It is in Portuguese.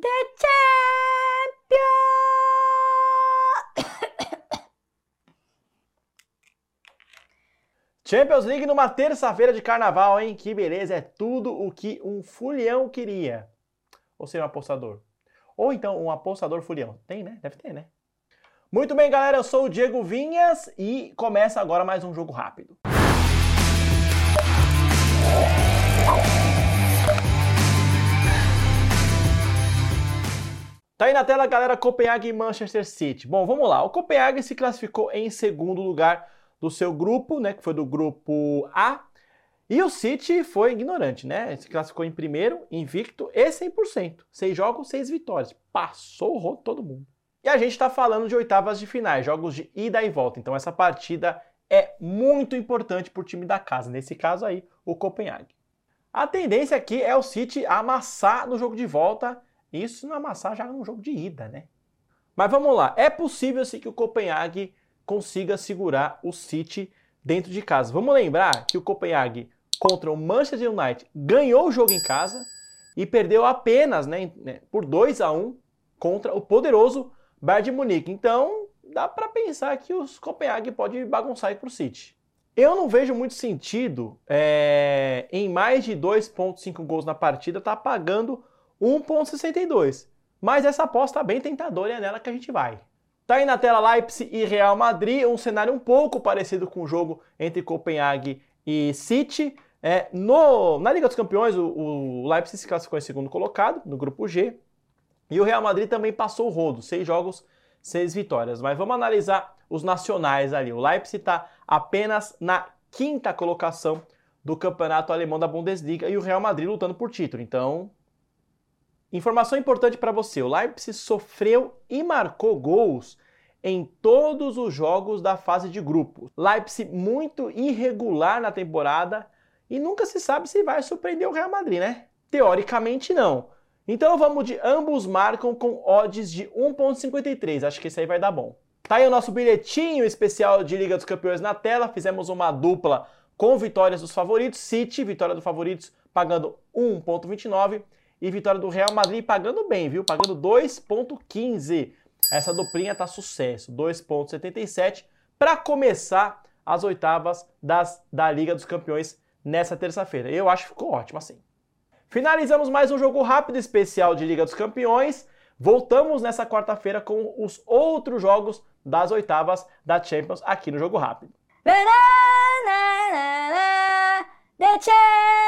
The Champion! Champions League numa terça-feira de carnaval, hein? Que beleza, é tudo o que um fulhão queria. Ou ser um apostador. Ou então um apostador fulhão. Tem, né? Deve ter, né? Muito bem, galera, eu sou o Diego Vinhas e começa agora mais um jogo rápido. Tá aí na tela, galera, Copenhague e Manchester City. Bom, vamos lá. O Copenhague se classificou em segundo lugar do seu grupo, né, que foi do grupo A. E o City foi ignorante, né? Se classificou em primeiro, invicto e 100%. Seis jogos, seis vitórias. Passou o rodo todo mundo. E a gente está falando de oitavas de finais, jogos de ida e volta. Então essa partida é muito importante para o time da casa. Nesse caso aí, o Copenhague. A tendência aqui é o City amassar no jogo de volta isso não amassar já num jogo de ida, né? Mas vamos lá. É possível sim que o Copenhague consiga segurar o City dentro de casa. Vamos lembrar que o Copenhague contra o Manchester United ganhou o jogo em casa e perdeu apenas né, né por 2 a 1 contra o poderoso Bayern de Munique. Então, dá para pensar que o Copenhague pode bagunçar para o City. Eu não vejo muito sentido é, em mais de 2.5 gols na partida tá pagando 1,62. Mas essa aposta bem tentadora e é nela que a gente vai. Tá aí na tela Leipzig e Real Madrid, um cenário um pouco parecido com o jogo entre Copenhague e City. É, no, na Liga dos Campeões, o, o Leipzig se classificou em segundo colocado, no grupo G. E o Real Madrid também passou o rodo, seis jogos, seis vitórias. Mas vamos analisar os nacionais ali. O Leipzig está apenas na quinta colocação do campeonato alemão da Bundesliga e o Real Madrid lutando por título. Então, Informação importante para você: o Leipzig sofreu e marcou gols em todos os jogos da fase de grupos. Leipzig muito irregular na temporada e nunca se sabe se vai surpreender o Real Madrid, né? Teoricamente não. Então vamos de ambos marcam com odds de 1.53. Acho que isso aí vai dar bom. Tá aí o nosso bilhetinho especial de Liga dos Campeões na tela. Fizemos uma dupla com vitórias dos favoritos. City, vitória dos favoritos, pagando 1.29 e vitória do Real Madrid pagando bem, viu? Pagando 2,15. Essa duplinha tá sucesso, 2,77 para começar as oitavas das, da Liga dos Campeões nessa terça-feira. Eu acho que ficou ótimo assim. Finalizamos mais um jogo rápido especial de Liga dos Campeões. Voltamos nessa quarta-feira com os outros jogos das oitavas da Champions aqui no Jogo Rápido. The Champions!